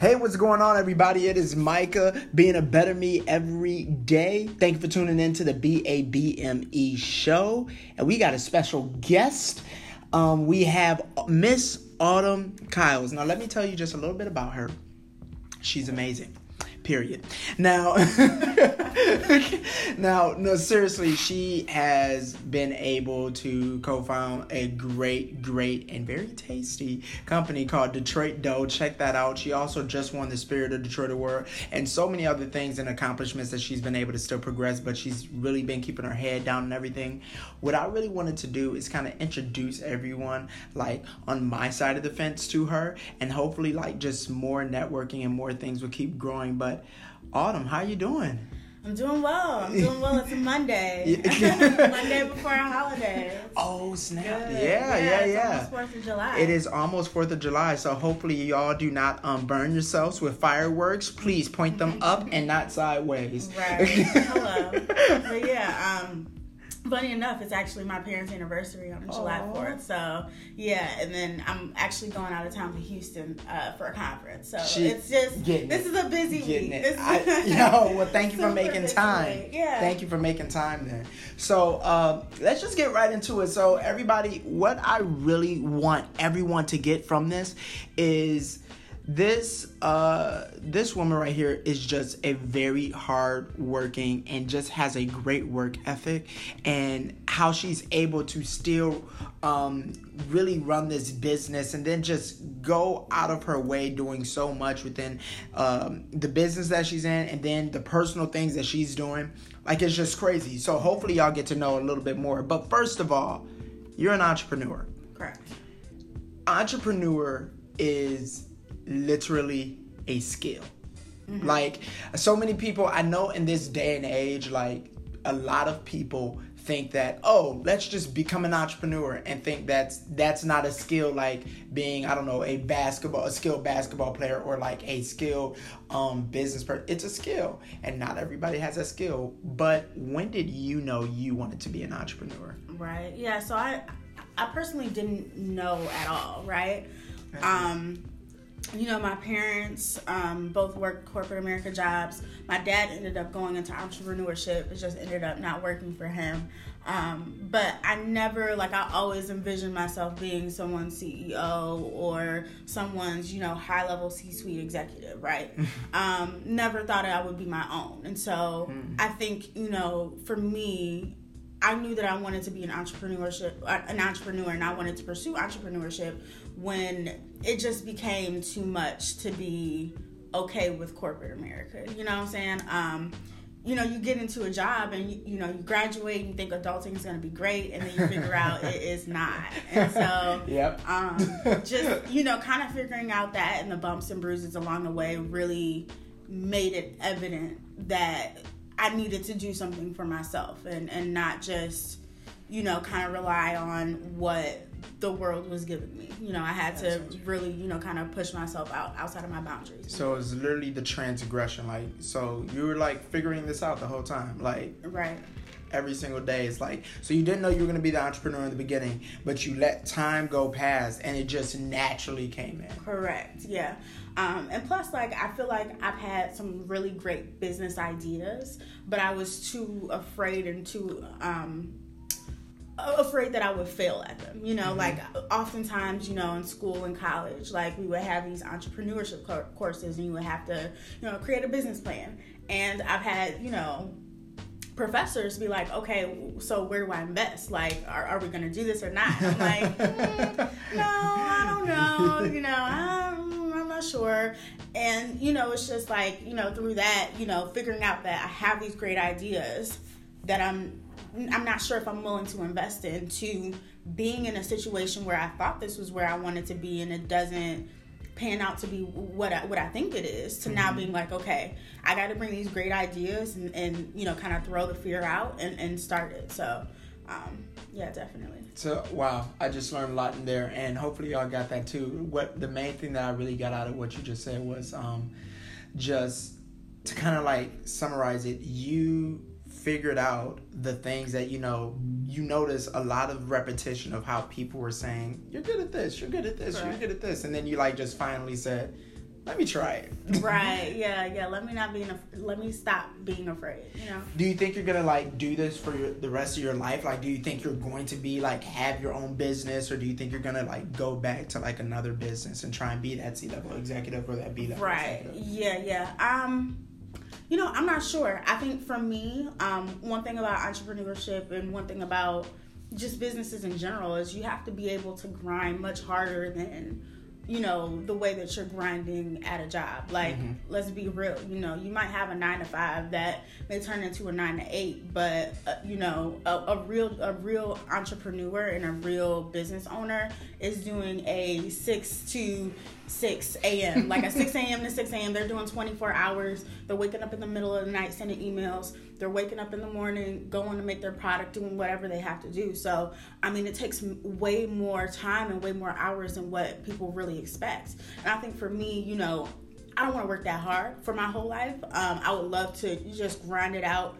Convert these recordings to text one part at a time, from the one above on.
Hey, what's going on, everybody? It is Micah being a better me every day. Thank you for tuning in to the BABME show. And we got a special guest. Um, we have Miss Autumn Kyles. Now, let me tell you just a little bit about her. She's amazing period. Now, now, no, seriously, she has been able to co-found a great, great, and very tasty company called Detroit Dough. Check that out. She also just won the Spirit of Detroit Award and so many other things and accomplishments that she's been able to still progress. But she's really been keeping her head down and everything. What I really wanted to do is kind of introduce everyone, like on my side of the fence, to her, and hopefully, like just more networking and more things will keep growing. But but Autumn, how you doing? I'm doing well. I'm doing well. It's a Monday. Monday before a holiday. Oh snap! Good. Yeah, yeah, yeah. yeah. Fourth of July. It is almost Fourth of July, so hopefully y'all do not um, burn yourselves with fireworks. Please point them up and not sideways. Right. Hello. but yeah, um, funny enough, it's actually my parents' anniversary on July Fourth. So yeah, and then I'm actually going out of town to Houston uh, for a conference. So she it's just this it. is a busy week. It. I, yo, well, thank you for making time. Yeah, thank you for making time then. So uh, let's just get right into it. So everybody, what I really want everyone to get from this is this uh this woman right here is just a very hard working and just has a great work ethic and how she's able to still um really run this business and then just go out of her way doing so much within um the business that she's in and then the personal things that she's doing. Like it's just crazy. So hopefully y'all get to know a little bit more. But first of all you're an entrepreneur. Correct. Entrepreneur is literally a skill. Mm-hmm. Like so many people I know in this day and age, like a lot of people think that oh let's just become an entrepreneur and think that's that's not a skill like being i don't know a basketball a skilled basketball player or like a skilled um business person it's a skill and not everybody has a skill but when did you know you wanted to be an entrepreneur right yeah so i i personally didn't know at all right um you know, my parents um, both worked corporate America jobs. My dad ended up going into entrepreneurship. It just ended up not working for him. Um, but I never, like, I always envisioned myself being someone's CEO or someone's, you know, high level C suite executive, right? um, never thought I would be my own. And so mm. I think, you know, for me, I knew that I wanted to be an entrepreneurship, an entrepreneur, and I wanted to pursue entrepreneurship when it just became too much to be okay with corporate America. You know what I'm saying? Um, you know, you get into a job and you, you know you graduate and you think adulting is going to be great, and then you figure out it is not. And so, yep. um, just you know, kind of figuring out that and the bumps and bruises along the way really made it evident that I needed to do something for myself and and not just you know kind of rely on what the world was giving me. You know, I had to really, you know, kind of push myself out outside of my boundaries. So it's literally the transgression. Like, so you were like figuring this out the whole time, like right. Every single day, it's like so you didn't know you were gonna be the entrepreneur in the beginning, but you let time go past, and it just naturally came in. Correct. Yeah. Um, and plus, like, I feel like I've had some really great business ideas, but I was too afraid and too um, afraid that I would fail at them. You know, mm-hmm. like oftentimes, you know, in school and college, like we would have these entrepreneurship courses and you would have to, you know, create a business plan. And I've had, you know, professors be like, okay, so where do I invest? Like, are, are we going to do this or not? I'm like, mm, no, I don't know. You know, I'm, I'm not sure. And, you know, it's just like, you know, through that, you know, figuring out that I have these great ideas that I'm I'm not sure if I'm willing to invest into being in a situation where I thought this was where I wanted to be and it doesn't pan out to be what I, what I think it is to mm-hmm. now being like okay I got to bring these great ideas and, and you know kind of throw the fear out and, and start it. So um, yeah definitely. So wow I just learned a lot in there and hopefully y'all got that too. What the main thing that I really got out of what you just said was um, just to kind of like summarize it you figured out the things that you know you notice a lot of repetition of how people were saying you're good at this you're good at this right. you're good at this and then you like just finally said let me try it. right. Yeah. Yeah. Let me not be. In a let me stop being afraid. You know. Do you think you're gonna like do this for your, the rest of your life? Like, do you think you're going to be like have your own business, or do you think you're gonna like go back to like another business and try and be that C level executive or that B level? Right. Executive? Yeah. Yeah. Um. You know, I'm not sure. I think for me, um, one thing about entrepreneurship and one thing about just businesses in general is you have to be able to grind much harder than you know the way that you're grinding at a job like mm-hmm. let's be real you know you might have a nine to five that may turn into a nine to eight but uh, you know a, a, real a real entrepreneur and a real business owner is doing a six to 6 a.m. Like at 6 a.m. to 6 a.m. They're doing 24 hours. They're waking up in the middle of the night sending emails. They're waking up in the morning, going to make their product, doing whatever they have to do. So, I mean, it takes way more time and way more hours than what people really expect. And I think for me, you know, I don't want to work that hard for my whole life. Um, I would love to just grind it out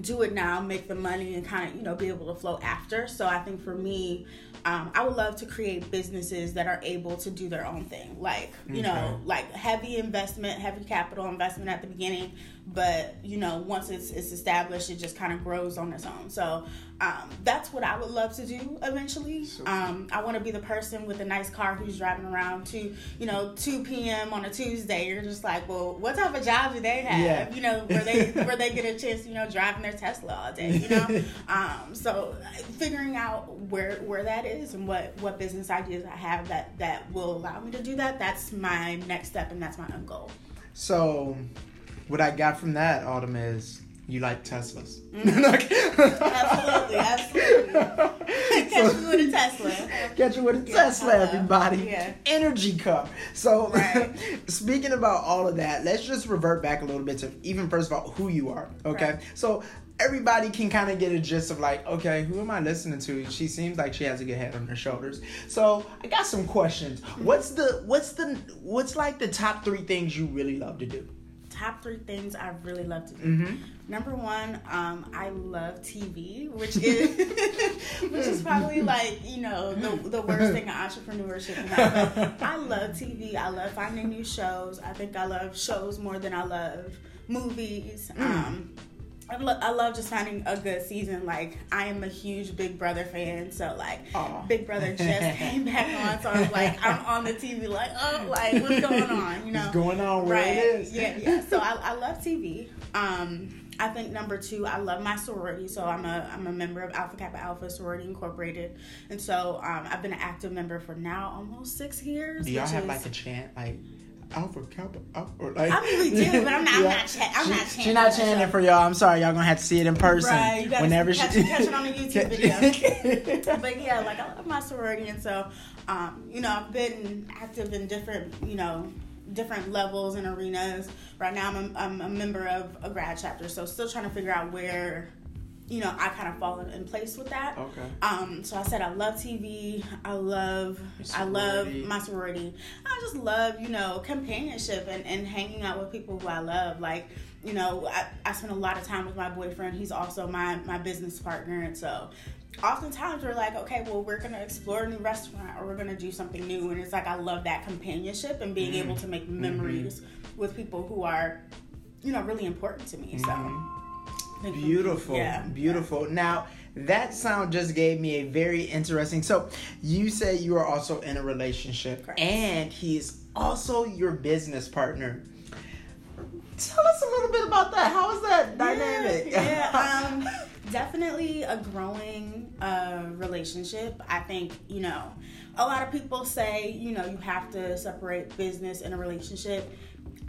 do it now, make the money, and kind of you know be able to flow after. So I think for me, um, I would love to create businesses that are able to do their own thing, like you okay. know, like heavy investment, heavy capital investment at the beginning, but you know, once it's it's established, it just kind of grows on its own. So um, that's what I would love to do eventually. Um, I want to be the person with a nice car who's driving around to, you know, 2 p.m. on a Tuesday. You're just like, well, what type of job do they have? Yeah. You know, where they where they get a chance, you know, driving their Tesla all day. You know, um, so figuring out where where that is and what what business ideas I have that that will allow me to do that. That's my next step and that's my end goal. So, what I got from that, Autumn, is you like Teslas. Mm-hmm. absolutely, absolutely. Catch so, you with a Tesla. Catch you with a Tesla, everybody. Yeah. Energy car. So, right. speaking about all of that, let's just revert back a little bit to even first of all who you are. Okay, right. so everybody can kind of get a gist of like, okay, who am I listening to? She seems like she has a good head on her shoulders. So I got some questions. What's the what's the what's like the top three things you really love to do? Top three things I really love to do. Mm-hmm. Number one, um, I love TV, which is which is probably like you know the the worst thing an in entrepreneurship. But I love TV. I love finding new shows. I think I love shows more than I love movies. Mm. Um, I, lo- I love just finding a good season. Like I am a huge Big Brother fan, so like Aww. Big Brother just came back on, so I was like, I'm on the TV, like oh, like what's going on? You know, what's going on where right. it is. Yeah, yeah. So I, I love TV. Um, I think number two, I love my sorority. So I'm a I'm a member of Alpha Kappa Alpha Sorority Incorporated, and so um, I've been an active member for now almost six years. Do y'all have is, like a chant like? Alpha Kappa Alpha. Like, I mean, we do, but I'm not. Yeah. I'm not. Ch- I'm she, not chanting. She's not chanting for y'all. I'm sorry. Y'all gonna have to see it in person. Right. You whenever catch, she catch it on a YouTube video. but yeah, like I love my sorority, and so um, you know, I've been active in different, you know, different levels and arenas. Right now, I'm a, I'm a member of a grad chapter, so still trying to figure out where you know, I kind of fall in place with that. Okay. Um, so I said I love TV. I love I love my sorority. I just love, you know, companionship and, and hanging out with people who I love. Like, you know, I, I spend a lot of time with my boyfriend. He's also my my business partner and so oftentimes we're like, okay, well, we're gonna explore a new restaurant or we're gonna do something new, and it's like I love that companionship and being mm-hmm. able to make mm-hmm. memories mm-hmm. with people who are, you know, really important to me. Mm-hmm. So Beautiful. Yeah. Beautiful. Now, that sound just gave me a very interesting. So, you say you are also in a relationship Correct. and he's also your business partner. Tell us a little bit about that. How is that dynamic? Yeah, yeah um, definitely a growing uh, relationship. I think, you know, a lot of people say, you know, you have to separate business and a relationship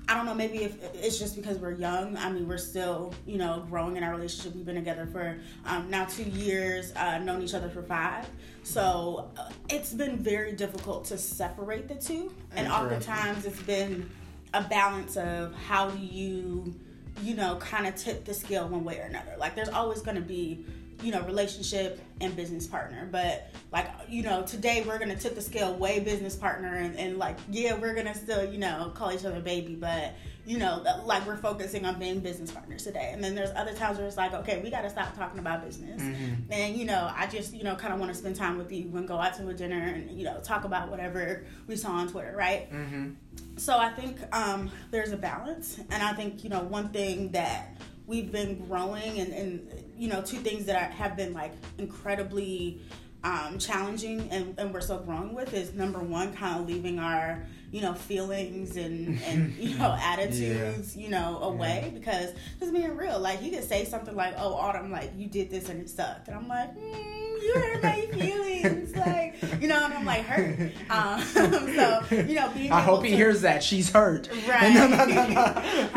I don't know, maybe if it's just because we're young. I mean, we're still, you know, growing in our relationship. We've been together for um, now two years, uh, known each other for five. So uh, it's been very difficult to separate the two. And oftentimes it's been a balance of how do you, you know, kind of tip the scale one way or another. Like there's always going to be you know, relationship and business partner. But like, you know, today we're gonna tip the scale way business partner and, and like, yeah, we're gonna still, you know, call each other baby, but you know, like we're focusing on being business partners today. And then there's other times where it's like, okay, we gotta stop talking about business. Mm-hmm. And you know, I just, you know, kind of want to spend time with you and go out to a dinner and you know, talk about whatever we saw on Twitter, right? Mm-hmm. So I think um, there's a balance, and I think you know one thing that we've been growing and, and you know two things that have been like incredibly um, challenging and, and we're still growing with is number one kind of leaving our you know feelings and and you know attitudes yeah. you know away yeah. because just being real like you could say something like oh autumn like you did this and it sucked and i'm like mm, you hurt my feelings like you know and i'm like hurt um, so you know being i hope he to, hears that she's hurt right no, no, no, no.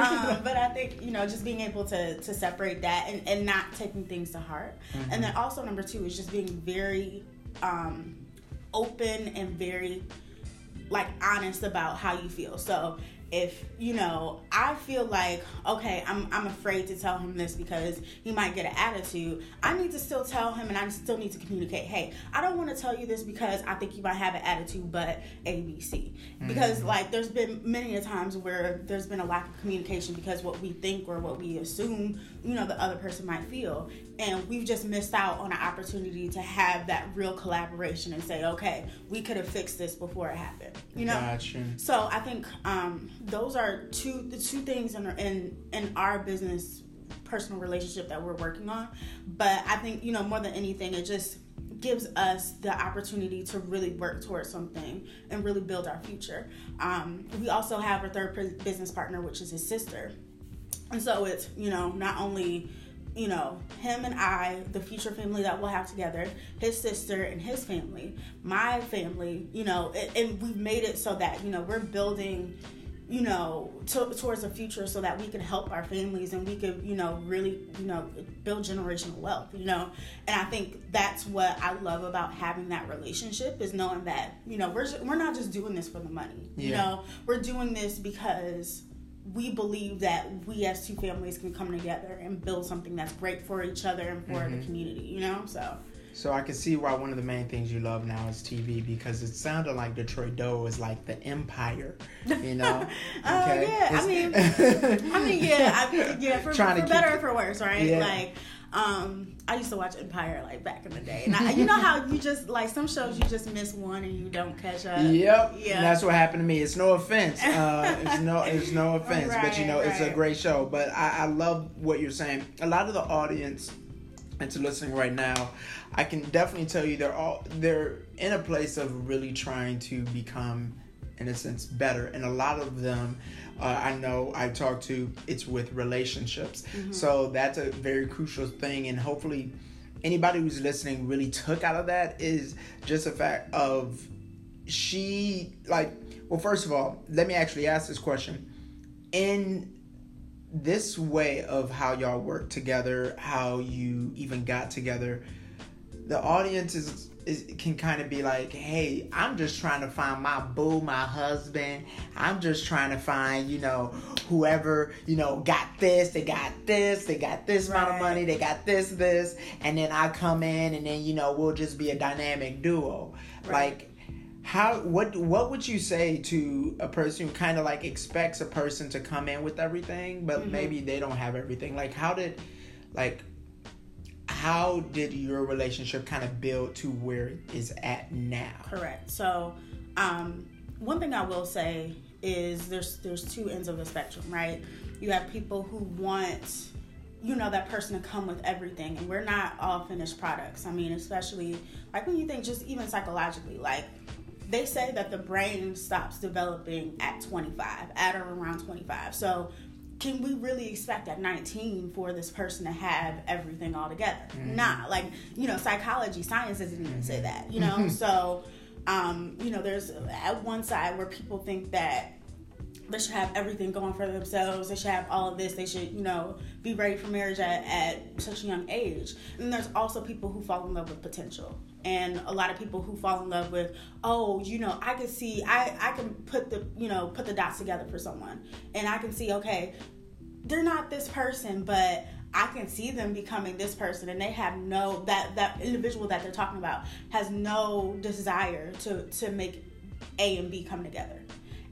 um, but i think you know just being able to to separate that and, and not taking things to heart mm-hmm. and then also number two is just being very um open and very like honest about how you feel. So if you know i feel like okay I'm, I'm afraid to tell him this because he might get an attitude i need to still tell him and i still need to communicate hey i don't want to tell you this because i think you might have an attitude but abc mm-hmm. because like there's been many a times where there's been a lack of communication because what we think or what we assume you know the other person might feel and we've just missed out on an opportunity to have that real collaboration and say okay we could have fixed this before it happened you know? Gotcha. so i think um those are two the two things in in in our business personal relationship that we're working on. But i think you know more than anything it just gives us the opportunity to really work towards something and really build our future. Um, we also have a third business partner which is his sister. And so it's you know not only you know, him and I, the future family that we'll have together, his sister and his family, my family, you know, and, and we've made it so that, you know, we're building you know, to, towards the future so that we can help our families and we could, you know, really, you know, build generational wealth, you know. And I think that's what I love about having that relationship is knowing that, you know, we're we're not just doing this for the money. Yeah. You know, we're doing this because we believe that we as two families can come together and build something that's great for each other and for mm-hmm. the community, you know? So so I can see why one of the main things you love now is TV because it sounded like Detroit Dough is like the empire, you know? Oh, okay. Uh, yeah, I mean, I mean, yeah, I, yeah, for, for better or for worse, right? Yeah. Like, um, I used to watch Empire like back in the day, and I, you know how you just like some shows you just miss one and you don't catch up. Yep. Yeah. And that's what happened to me. It's no offense. Uh, it's no, it's no offense, right, but you know, right. it's a great show. But I, I love what you're saying. A lot of the audience and to listening right now, I can definitely tell you they're all they're in a place of really trying to become, in a sense, better. And a lot of them, uh, I know I talk to, it's with relationships. Mm-hmm. So that's a very crucial thing, and hopefully, anybody who's listening really took out of that is just a fact of she like. Well, first of all, let me actually ask this question. In this way of how y'all work together, how you even got together, the audience is, is can kind of be like, "Hey, I'm just trying to find my boo, my husband. I'm just trying to find, you know, whoever, you know, got this, they got this, they got this right. amount of money, they got this, this, and then I come in, and then you know, we'll just be a dynamic duo." Right. Like how what what would you say to a person who kind of like expects a person to come in with everything but mm-hmm. maybe they don't have everything like how did like how did your relationship kind of build to where it is at now? Correct. So um one thing i will say is there's there's two ends of the spectrum right? You have people who want you know that person to come with everything and we're not all finished products. I mean especially like when you think just even psychologically like they say that the brain stops developing at 25, at or around 25. So, can we really expect at 19 for this person to have everything all together? Mm-hmm. Nah, like, you know, psychology, science doesn't even say that, you know? Mm-hmm. so, um, you know, there's at one side where people think that they should have everything going for themselves. They should have all of this. They should, you know, be ready for marriage at, at such a young age. And there's also people who fall in love with potential and a lot of people who fall in love with oh you know i can see i i can put the you know put the dots together for someone and i can see okay they're not this person but I can see them becoming this person and they have no that that individual that they're talking about has no desire to to make A and B come together.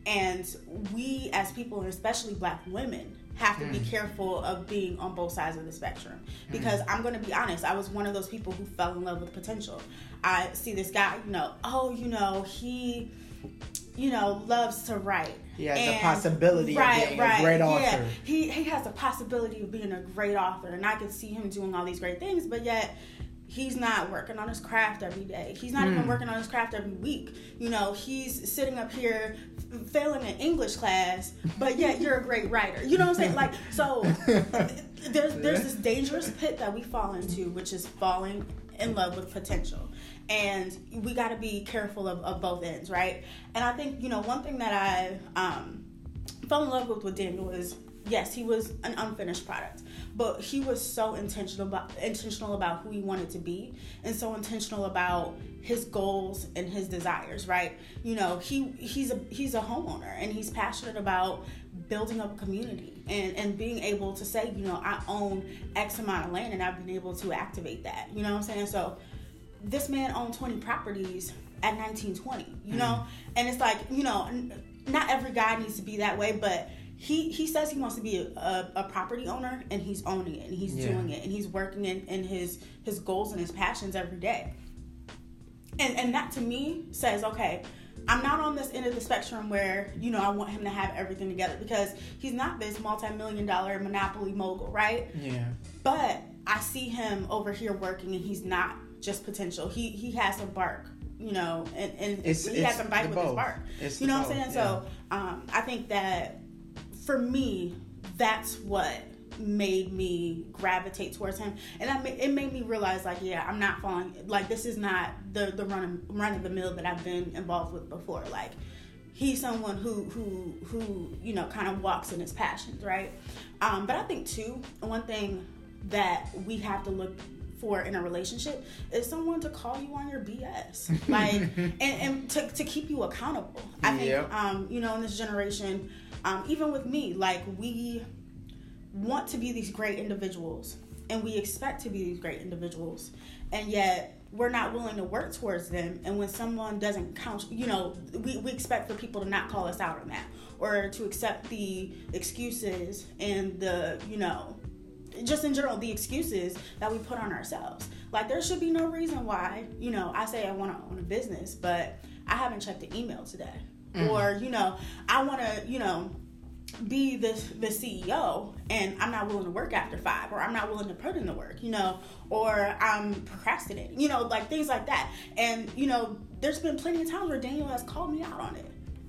And we as people and especially black women have to mm. be careful of being on both sides of the spectrum because mm. I'm going to be honest I was one of those people who fell in love with potential. I see this guy, you know, oh, you know, he you know, loves to write. He has and, a possibility right, of being right, a great author. Yeah. He he has a possibility of being a great author, and I could see him doing all these great things, but yet he's not working on his craft every day. He's not mm. even hmm. working on his craft every week. You know, he's sitting up here failing an English class, but yet you're a great writer. You know what I'm saying? Like, so there's there's this dangerous pit that we fall into, which is falling in love with potential and we got to be careful of, of both ends right and i think you know one thing that i um, fell in love with with daniel is yes he was an unfinished product but he was so intentional about intentional about who he wanted to be and so intentional about his goals and his desires right? You know he he's a he's a homeowner and he's passionate about building up a community and and being able to say you know i own x amount of land and i've been able to activate that you know what i'm saying? So this man owned 20 properties at 1920 you mm. know and it's like you know not every guy needs to be that way but he he says he wants to be a, a, a property owner and he's owning it and he's yeah. doing it and he's working in, in his his goals and his passions every day and and that to me says okay I'm not on this end of the spectrum where, you know, I want him to have everything together because he's not this multi million dollar monopoly mogul, right? Yeah. But I see him over here working and he's not just potential. He he has some bark, you know, and, and it's, he it's has some bite with both. his bark. It's you know what I'm saying? Yeah. So um, I think that for me, that's what made me gravitate towards him and I, it made me realize like yeah i'm not falling like this is not the the run run of the mill that i've been involved with before like he's someone who who who you know kind of walks in his passions right um, but i think too one thing that we have to look for in a relationship is someone to call you on your BS, like, and, and to, to keep you accountable. I think, yep. um, you know, in this generation, um, even with me, like, we want to be these great individuals and we expect to be these great individuals, and yet we're not willing to work towards them. And when someone doesn't count, you know, we, we expect for people to not call us out on that or to accept the excuses and the, you know, just in general the excuses that we put on ourselves like there should be no reason why you know i say i want to own a business but i haven't checked the email today mm-hmm. or you know i want to you know be the the CEO and I'm not willing to work after five, or I'm not willing to put in the work, you know, or I'm procrastinating, you know, like things like that. And you know, there's been plenty of times where Daniel has called me out on it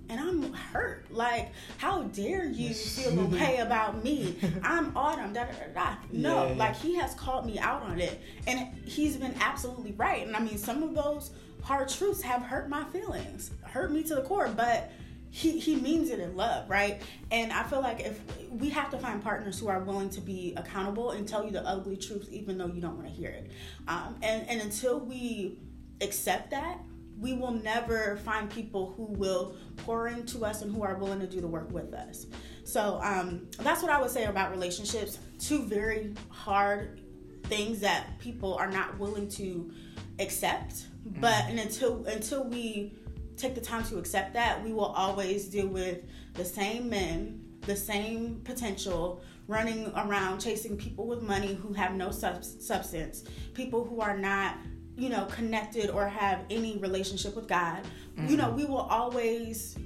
and I'm hurt. Like, how dare you feel okay about me? I'm Autumn, da da da da. No, yeah. like he has called me out on it, and he's been absolutely right. And I mean, some of those hard truths have hurt my feelings, hurt me to the core, but. He, he means it in love, right? And I feel like if we have to find partners who are willing to be accountable and tell you the ugly truth, even though you don't want to hear it. Um, and, and until we accept that, we will never find people who will pour into us and who are willing to do the work with us. So um, that's what I would say about relationships. Two very hard things that people are not willing to accept. Mm-hmm. But and until until we take the time to accept that, we will always deal with the same men, the same potential, running around chasing people with money who have no sub- substance, people who are not you know, connected or have any relationship with God, mm-hmm. you know, we will always,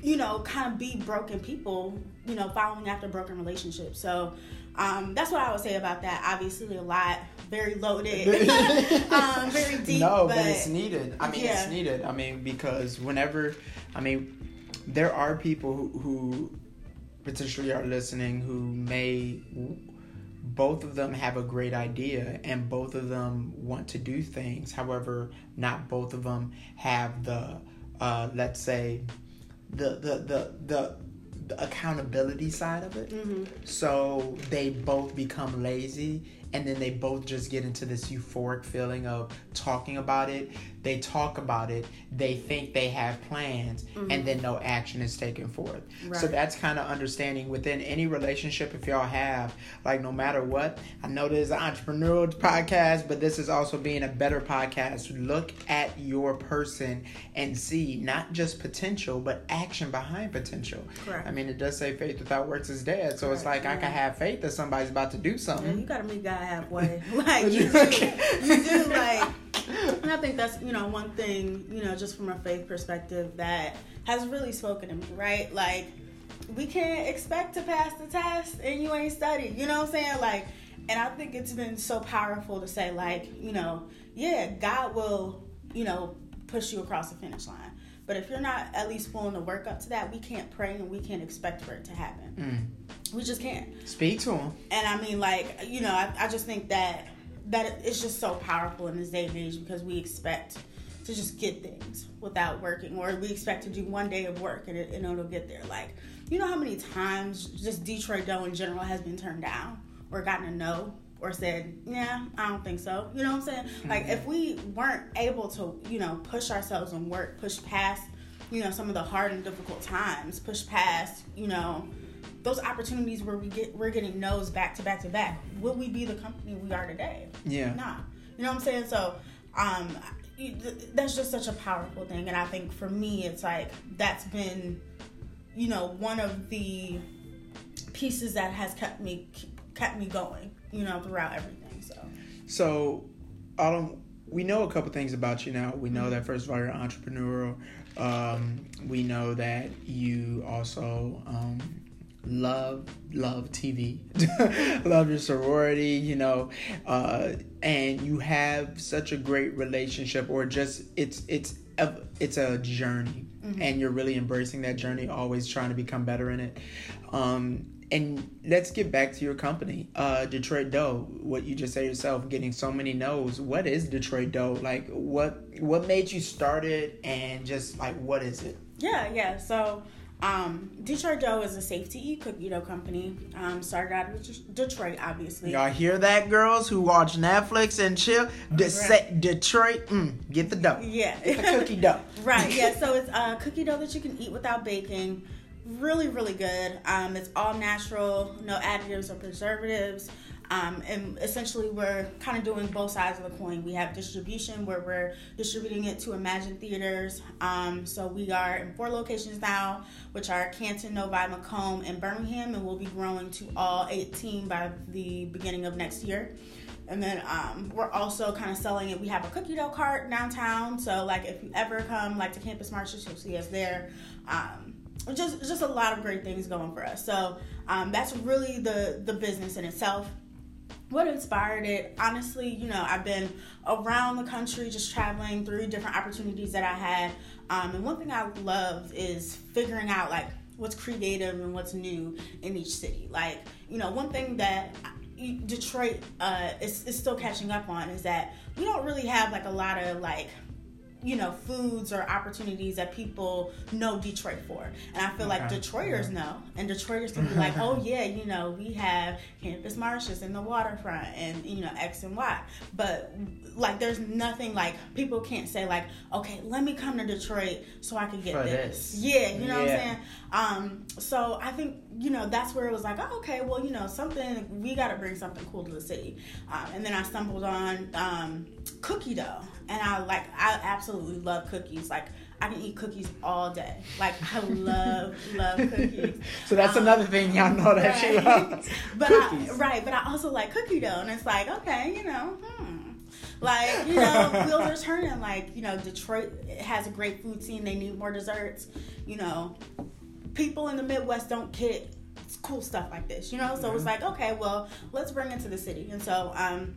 you know, kind of be broken people, you know, following after broken relationships. So um, that's what I would say about that. Obviously, a lot, very loaded, um, very deep. No, but, but, it's needed. I mean, yeah. it's needed. I mean, because whenever, I mean, there are people who, who potentially are listening who may both of them have a great idea and both of them want to do things. However, not both of them have the, uh, let's say, the the the the, the accountability side of it. Mm-hmm. So they both become lazy and then they both just get into this euphoric feeling of talking about it they talk about it, they think they have plans, mm-hmm. and then no action is taken forth. Right. So that's kind of understanding within any relationship if y'all have, like no matter what. I know this is an entrepreneurial podcast, but this is also being a better podcast. Look at your person and see not just potential, but action behind potential. Correct. I mean, it does say faith without works is dead. So Correct. it's like yeah. I can have faith that somebody's about to do something. Yeah, you gotta meet God halfway. like you do, you do like and I think that's, you know, one thing, you know, just from a faith perspective that has really spoken to me, right? Like, we can't expect to pass the test and you ain't studied. You know what I'm saying? Like, and I think it's been so powerful to say, like, you know, yeah, God will, you know, push you across the finish line. But if you're not at least willing to work up to that, we can't pray and we can't expect for it to happen. Mm. We just can't. Speak to him. And I mean, like, you know, I, I just think that that it's just so powerful in this day and age because we expect to just get things without working, or we expect to do one day of work and, it, and it'll get there. Like, you know how many times just Detroit Dough in general has been turned down or gotten a no or said, yeah, I don't think so. You know what I'm saying? Mm-hmm. Like, if we weren't able to, you know, push ourselves and work, push past, you know, some of the hard and difficult times, push past, you know, those opportunities where we get we're getting no's back to back to back, will we be the company we are today? Yeah. Nah. You know what I'm saying? So, um, that's just such a powerful thing, and I think for me, it's like that's been, you know, one of the pieces that has kept me kept me going, you know, throughout everything. So. So, Autumn, we know a couple things about you now. We know mm-hmm. that first of all, you're entrepreneurial. Um, we know that you also um, love love TV, love your sorority, you know, uh, and you have such a great relationship, or just it's it's a, it's a journey, mm-hmm. and you're really embracing that journey, always trying to become better in it. Um, and let's get back to your company, uh, Detroit Dough. What you just said yourself, getting so many no's. What is Detroit Dough? Like, what what made you start it, and just like, what is it? Yeah, yeah. So um, Detroit Dough is a safety cookie dough company. Um, started out of Detroit, obviously. Y'all hear that, girls who watch Netflix and chill? De- right. Detroit, mm, get the dough. Yeah, get the cookie dough. right. Yeah. So it's a cookie dough that you can eat without baking. Really, really good. Um, it's all natural, no additives or preservatives. Um, and essentially, we're kind of doing both sides of the coin. We have distribution where we're distributing it to Emagine Theaters. Um, so we are in four locations now, which are Canton, Novi, Macomb, and Birmingham, and we'll be growing to all 18 by the beginning of next year. And then um, we're also kind of selling it. We have a cookie dough cart downtown. So like if you ever come like to Campus Martius, you'll see us there. Um, just just a lot of great things going for us. So um, that's really the the business in itself what inspired it? Honestly you know i've been around the country just traveling through different opportunities that i had um, and one thing i love is figuring out like what's creative and what's new in each city. Like you know one thing that detroit uh, is, is still catching up on is that we don't really have like a lot of like you know foods or opportunities that people know Detroit for. And I feel okay. like Detroiters know, and Detroiters can be like, oh yeah, you know we have Campus Martius and the waterfront, and you know X and Y. But like, there's nothing like people can't say like, okay, let me come to Detroit so I can get this. this. Yeah, you know yeah. what I'm saying. Um, so I think you know that's where it was like, oh, okay, well you know something we got to bring something cool to the city. Um, and then I stumbled on um, cookie dough and I like I absolutely love cookies. Like I can eat cookies all day. Like I love love cookies. So that's um, another thing y'all know that right. she loves. but cookies. I, right, but I also like cookie dough, and it's like okay, you know, hmm. Like you know, wheels are turning. Like you know, Detroit has a great food scene. They need more desserts. You know, people in the Midwest don't get cool stuff like this. You know, so mm-hmm. it's like okay, well, let's bring it to the city. And so um,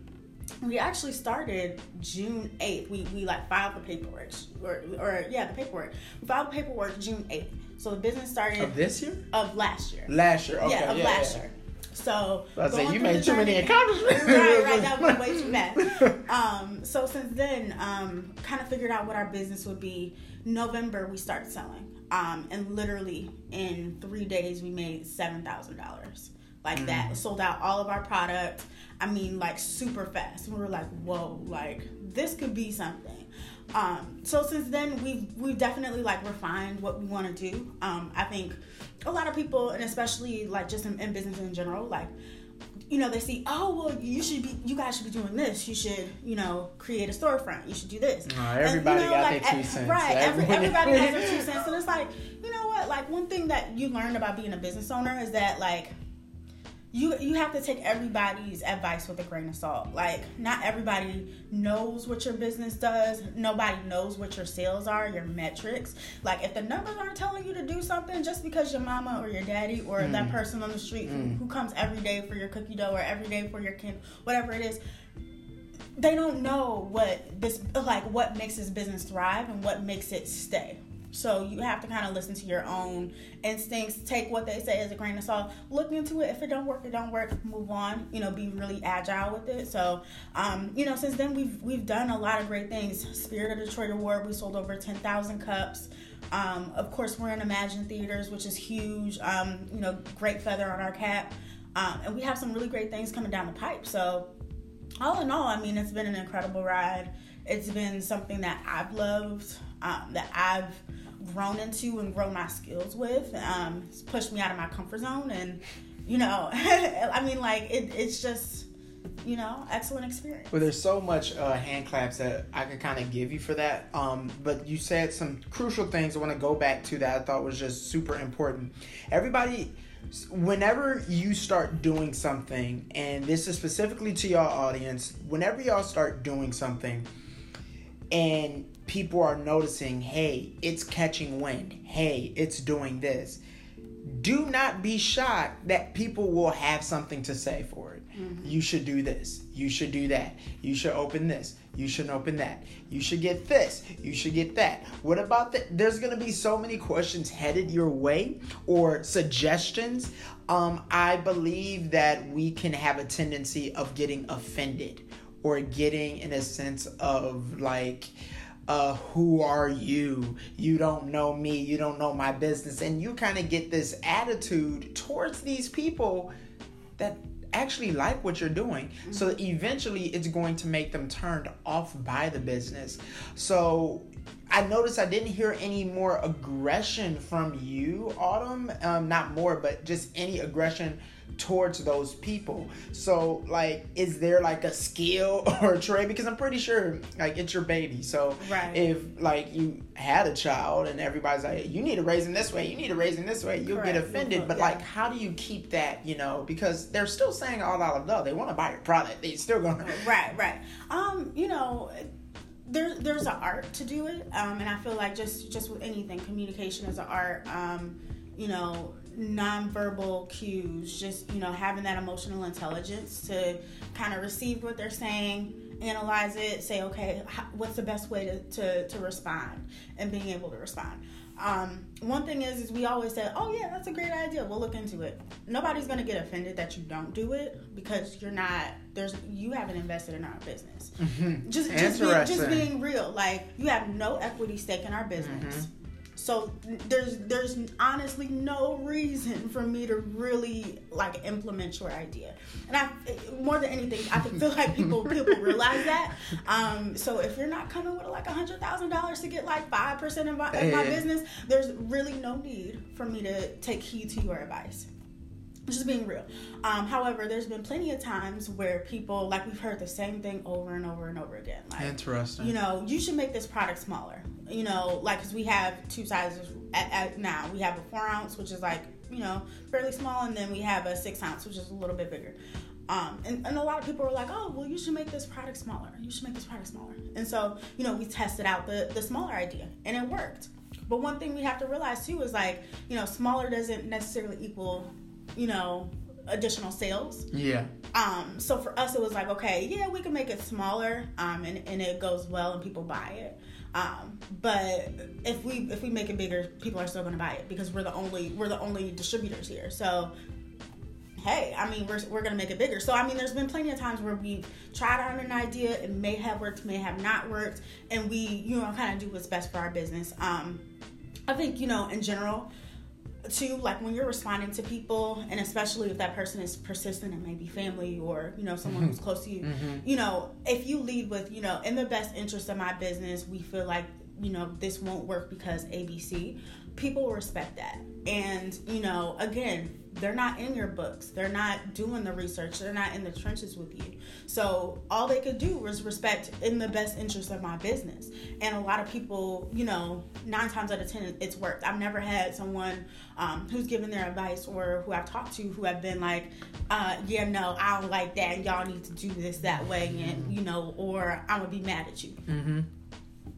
we actually started June 8th. We, we like filed the paperwork, or, or yeah, the paperwork. We filed the paperwork June 8th. So the business started of this year, of last year, last year, okay, yeah, of yeah, last yeah. year. So I say you made too many accomplishments. right, right. That went way too fast. Um, so since then, um, kind of figured out what our business would be. November we started selling, um, and literally in three days we made seven thousand dollars like mm. that. Sold out all of our product. I mean, like super fast. We were like, whoa, like this could be something. Um, so since then, we've we've definitely like refined what we want to do. Um, I think a lot of people, and especially like just in, in business in general, like you know, they see, oh, well, you should be, you guys should be doing this. You should, you know, create a storefront. You should do this. Everybody and, you know, got like, their two cents. Right. Every, everybody has their two cents. And it's like, you know what? Like, one thing that you learn about being a business owner is that, like, you you have to take everybody's advice with a grain of salt. Like not everybody knows what your business does. Nobody knows what your sales are, your metrics. Like if the numbers aren't telling you to do something just because your mama or your daddy or mm. that person on the street mm. who, who comes every day for your cookie dough or every day for your kid, whatever it is, they don't know what this like what makes this business thrive and what makes it stay. So you have to kind of listen to your own instincts, take what they say as a grain of salt, look into it. If it don't work, it don't work. Move on. You know, be really agile with it. So, um, you know, since then we've we've done a lot of great things. Spirit of Detroit Award, we sold over ten thousand cups. Um, of course, we're in Emagine Theaters, which is huge. Um, you know, great feather on our cap, um, and we have some really great things coming down the pipe. So, all in all, I mean, it's been an incredible ride. It's been something that I've loved, um, that I've grown into and grown my skills with. Um, it's pushed me out of my comfort zone, and you know, I mean, like it, it's just you know, excellent experience. Well, there's so much uh, hand claps that I could kind of give you for that. Um, but you said some crucial things. I want to go back to that. I thought was just super important. Everybody, whenever you start doing something, and this is specifically to y'all audience, whenever y'all start doing something, and people are noticing, hey, it's catching wind. Hey, it's doing this. Do not be shocked that people will have something to say for it. Mm-hmm. You should do this. You should do that. You should open this. You should open that. You should get this. You should get that. What about that? There's going to be so many questions headed your way or suggestions. Um, I believe that we can have a tendency of getting offended or getting in a sense of like, uh, who are you? You don't know me. You don't know my business. And you kind of get this attitude towards these people that actually like what you're doing. Mm-hmm. So eventually it's going to make them turned off by the business. So I noticed I didn't hear any more aggression from you, Autumn. Um, not more, but just any aggression towards those people. So, like, is there like a skill or a trait? Because I'm pretty sure, like, it's your baby. So, right. if like you had a child and everybody's like, you need to raise him this way, you need to raise him this way, you'll Correct. get offended. But yeah. like, how do you keep that? You know, because they're still saying all out of love. They want to buy your product. They still gonna. Right, right. Um, you know. There, there's an art to do it, um, and I feel like just just with anything, communication is an art. Um, you know, nonverbal cues, just, you know, having that emotional intelligence to kind of receive what they're saying, analyze it, say, okay, what's the best way to, to, to respond, and being able to respond. Um, one thing is, is we always say, "Oh yeah, that's a great idea. We'll look into it." Nobody's gonna get offended that you don't do it because you're not. There's you haven't invested in our business. Mm-hmm. Just just being, just being real. Like you have no equity stake in our business. Mm-hmm so there's there's honestly no reason for me to really like implement your idea. And I more than anything, I feel like people people realize that. Um, so if you're not coming with like a hundred thousand dollars to get like five percent of my, of my business, there's really no need for me to take heed to your advice just being real. Um, however, there's been plenty of times where people, like we've heard the same thing over and over and over again. Like, Interesting. You know, you should make this product smaller. You know, like because we have two sizes at, at, now. We have a four ounce, which is like you know fairly small, and then we have a six ounce, which is a little bit bigger. Um, and, and a lot of people were like, oh, well, you should make this product smaller. You should make this product smaller. And so, you know, we tested out the, the smaller idea and it worked. But one thing we have to realize too is like, you know, smaller doesn't necessarily equal you know, additional sales. Yeah. Um, so for us, it was like, okay, yeah, we can make it smaller, um, and, and it goes well and people buy it. Um, but if we if we make it bigger, people are still going to buy it because we're the only we're the only distributors here. So hey, I mean, we're, we're going to make it bigger. So, I mean, there's been plenty of times where we've tried on an idea. It may have worked, may have not worked. And we, you know, kind of do what's best for our business. Um, I think, you know, in general, too like when you're responding to people and especially if that person is persistent and maybe family or you know someone who's close to you Mm-hmm. you know if you lead with you know in the best interest of my business we feel like you know this won't work because abc people respect that and you know again they're not in your books. They're not doing the research. They're not in the trenches with you. So all they could do was respect in the best interest of my business. And a lot of people you know nine times out of ten it's worked. I've never had someone um, who's given their advice or who i've talked to who have been like uh, yeah no i don't like that. And y'all need to do this that way. And you know or i'm gonna be mad at you. Mm-hmm.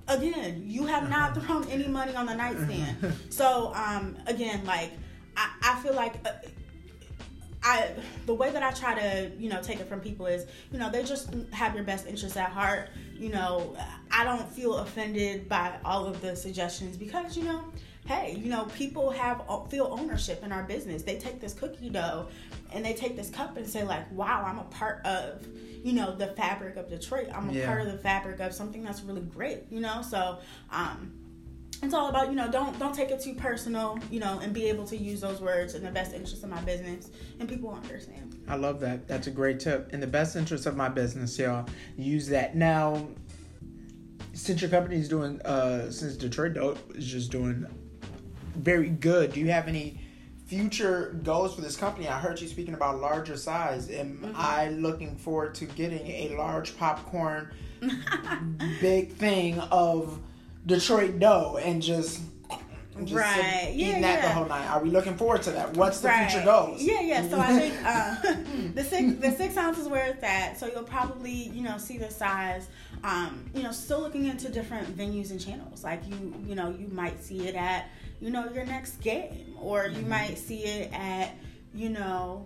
again, you have not thrown any money on the nightstand. So, um, again, like I, I feel like uh, I the way that I try to you know take it from people is you know they just have your best interests at heart. You know, I don't feel offended by all of the suggestions because you know. Hey, you know, people have feel ownership in our business. They take this cookie dough and they take this cup and say like, "Wow, I'm a part of, you know, the fabric of Detroit. I'm a Yeah. part of the fabric of something that's really great." You know, so um, it's all about you know don't don't take it too personal you know and be able to use those words in the best interest of my business and people will understand I love that. That's a great tip. In the best interest of my business, y'all, use that. Now, since your company is doing, uh, since Detroit Dough is just doing very good, do you have any future goals for this company? I heard you speaking about larger size. Am I looking forward to getting a large popcorn, big thing of Detroit dough and just. just Right. Yeah, eating that the whole night. Are we looking forward to that? What's the Right. future goals? Yeah, yeah. So I think uh, the six the six ounces is where it's at. So you'll probably you know see the size. Um, you know, still looking into different venues and channels. Like you you know you might see it at you know your next game, or you might see it at you know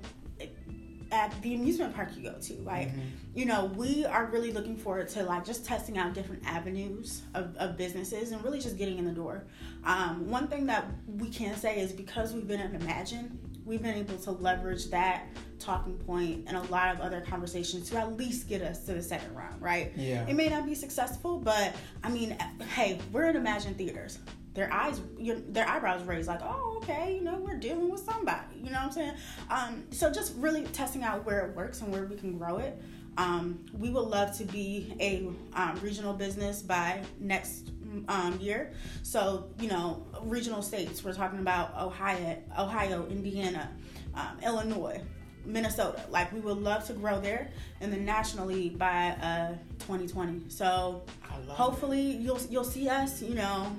at the amusement park you go to. Like, you know, we are really looking forward to like just testing out different avenues of, of businesses and really just getting in the door. Um, one thing that we can say is because we've been at Emagine, we've been able to leverage that talking point and a lot of other conversations to at least get us to the second round, right? Yeah. It may not be successful, but I mean, hey, we're at Emagine theaters. Their eyes, your, their eyebrows raised, like, oh, okay, you know, we're dealing with somebody. You know what I'm saying? Um, so just really testing out where it works and where we can grow it. Um, we would love to be a um, regional business by next um, year. So you know, regional states. We're talking about Ohio, Ohio, Indiana, um, Illinois, Minnesota. Like we would love to grow there, and then nationally by uh, 2020. So hopefully you'll you'll see us. You know,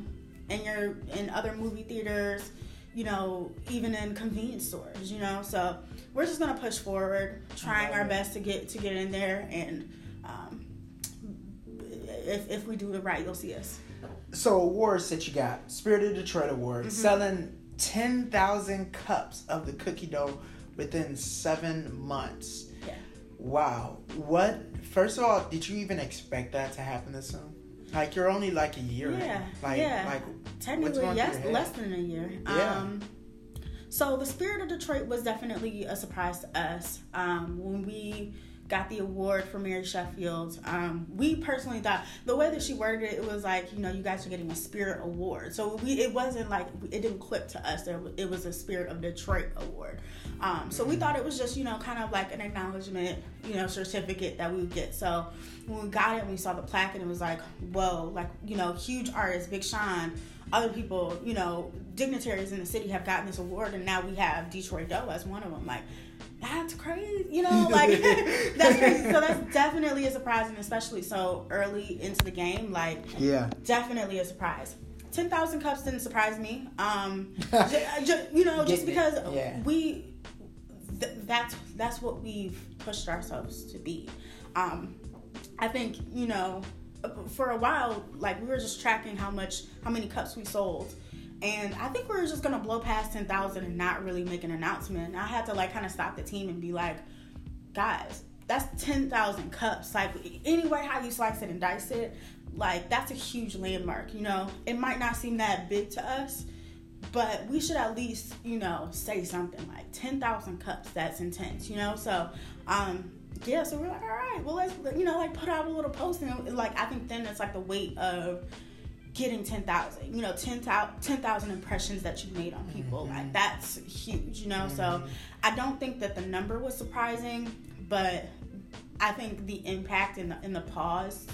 in your in other movie theaters. You know, even in convenience stores. You know, so we're just gonna push forward, trying our best to get to get in there, and um, if if we do it right, you'll see us. So awards that you got, Spirit of Detroit Award, Mm-hmm. selling ten thousand cups of the cookie dough within seven months. Yeah. Wow. What? First of all, did you even expect that to happen this soon? Like you're only like a year. Yeah, Like yeah. like Technically, yes, less than a year. Yeah. Um, so the spirit of Detroit was definitely a surprise to us um, when we got the award for Mary Sheffield. Um, we personally thought the way that she worded it, it was like you know you guys are getting a spirit award. So we it wasn't like it didn't clip to us. There it was a spirit of Detroit award. Um, so we thought it was just you know kind of like an acknowledgement you know certificate that we would get. So when we got it and we saw the plaque and it was like whoa like you know huge artists Big Sean other people, you know, dignitaries in the city have gotten this award, and now we have Detroit Dough as one of them. Like, that's crazy, you know, like that's crazy. So that's definitely a surprise, and especially so early into the game, like, Yeah. definitely a surprise. Ten thousand cups didn't surprise me. Um, ju- ju- you know, just because yeah. we th- that's that's what we've pushed ourselves to be. Um, I think you know, for a while, like we were just tracking how much, how many cups we sold, and I think we were just gonna blow past ten thousand and not really make an announcement. And I had to like kind of stop the team and be like, guys, that's ten thousand cups. Like anyway, how you slice it and dice it, like that's a huge landmark. You know, it might not seem that big to us, but we should at least you know say something like 10,000 cups that's intense you know so um yeah so we're like all right well let's you know like put out a little post and like I think then it's like the weight of getting 10,000, you know, 10,000 10, impressions that you made on people. Mm-hmm. Like that's huge, you know? Mm-hmm. So I don't think that the number was surprising, but I think the impact and the, and the pause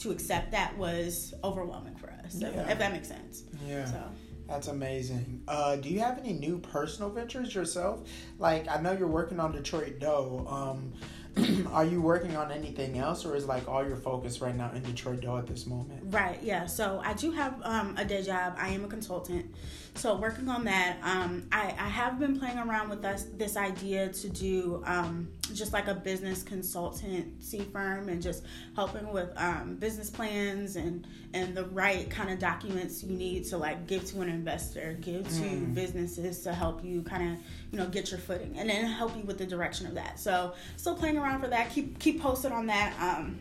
to accept that was overwhelming for us, yeah. if, if, that makes sense. Yeah. So. That's amazing. Uh, do you have any new personal ventures yourself? Like, I know you're working on Detroit Dough. Um, are you working on anything else or is like all your focus right now in Detroit Dough at this moment? Right, yeah. So I do have um, a day job. I am a consultant. So working on that, um, I, I have been playing around with this, this idea to do um, just like a business consultancy firm and just helping with um, business plans and, and the right kind of documents you need to like give to an investor, give to mm. businesses to help you kind of, you know, get your footing and then help you with the direction of that. So still playing around for that. Keep keep posted on that. Um,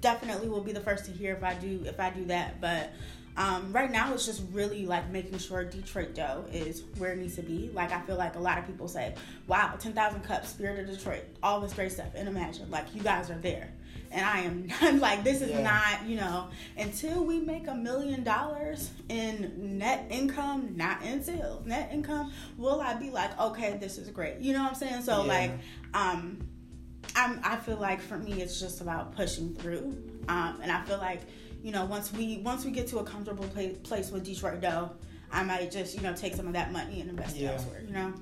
definitely will be the first to hear if I do if I do that. But um, right now, it's just really like making sure Detroit Dough is where it needs to be. Like I feel like a lot of people say, "Wow, ten thousand cups, Spirit of Detroit, all this great stuff." And Emagine, like you guys are there, and I am like, this is yeah. not, you know, until we make a million dollars in net income, not in sales, net income. Will I be like, okay, this is great? You know what I'm saying? So yeah. like, um I'm, I feel like for me, it's just about pushing through. Um, and I feel like, you know, once we once we get to a comfortable place, place with Detroit Dough, I might just you know take some of that money and invest yeah. it elsewhere. You know.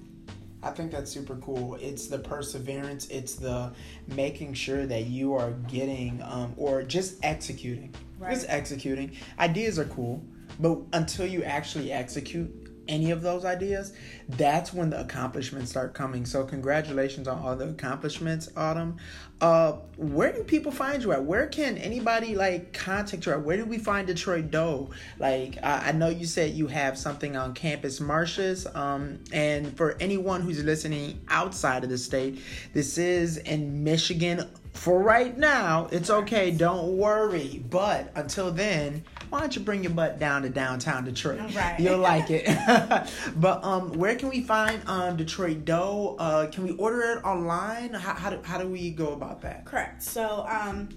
I think that's super cool. It's the perseverance. It's the making sure that you are getting um, or just executing. Right. Just executing. Ideas are cool, but until you actually execute, any of those ideas, that's when the accomplishments start coming. So congratulations on all the accomplishments, Autumn. Uh, where do people find you at? Where can anybody like contact you at? Where do we find Detroit Dough? Like I, I know you said you have something on Campus Martius. Um, and for anyone who's listening outside of the state, this is in Michigan for right now. It's okay, don't worry. But until then why don't you bring your butt down to downtown Detroit? Right. You'll like it. but um, where can we find um Detroit Dough? Uh, can we order it online? How, how, do, how do we go about that? Correct. So um,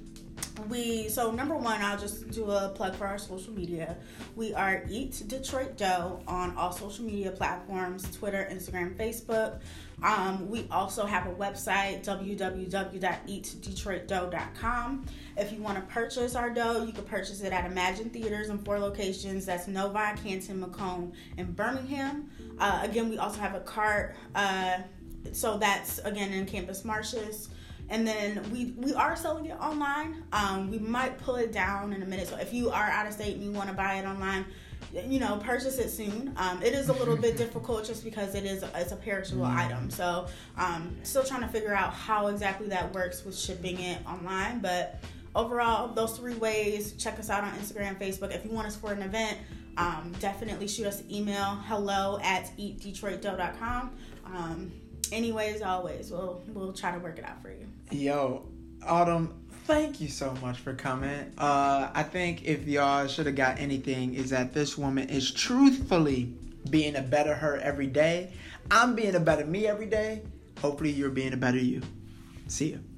we so number one i'll just do a plug for our social media. We are eat detroit dough on all social media platforms twitter instagram facebook. Um, we also have a website www.eatdetroitdough.com if you want to purchase our dough you can purchase it at Emagine theaters in four locations. That's novi canton macomb and birmingham. Uh, again we also have a cart uh, so that's again in campus martius and then we we are selling it online. Um, we might pull it down in a minute. So if you are out of state and you want to buy it online, you know, purchase it soon. Um, it is a little bit difficult just because it is it's a perishable mm. item. So um, still trying to figure out how exactly that works with shipping it online. But overall, those three ways. Check us out on Instagram, Facebook. If you want us for an event, um, definitely shoot us an email. Hello at eatdetroitdough.com. Um, anyways, always, we'll we'll try to work it out for you. Yo, Autumn, thank you so much for coming. Uh, I think if y'all should have got anything, is that this woman is truthfully being a better her every day. I'm being a better me every day. Hopefully, you're being a better you. See you.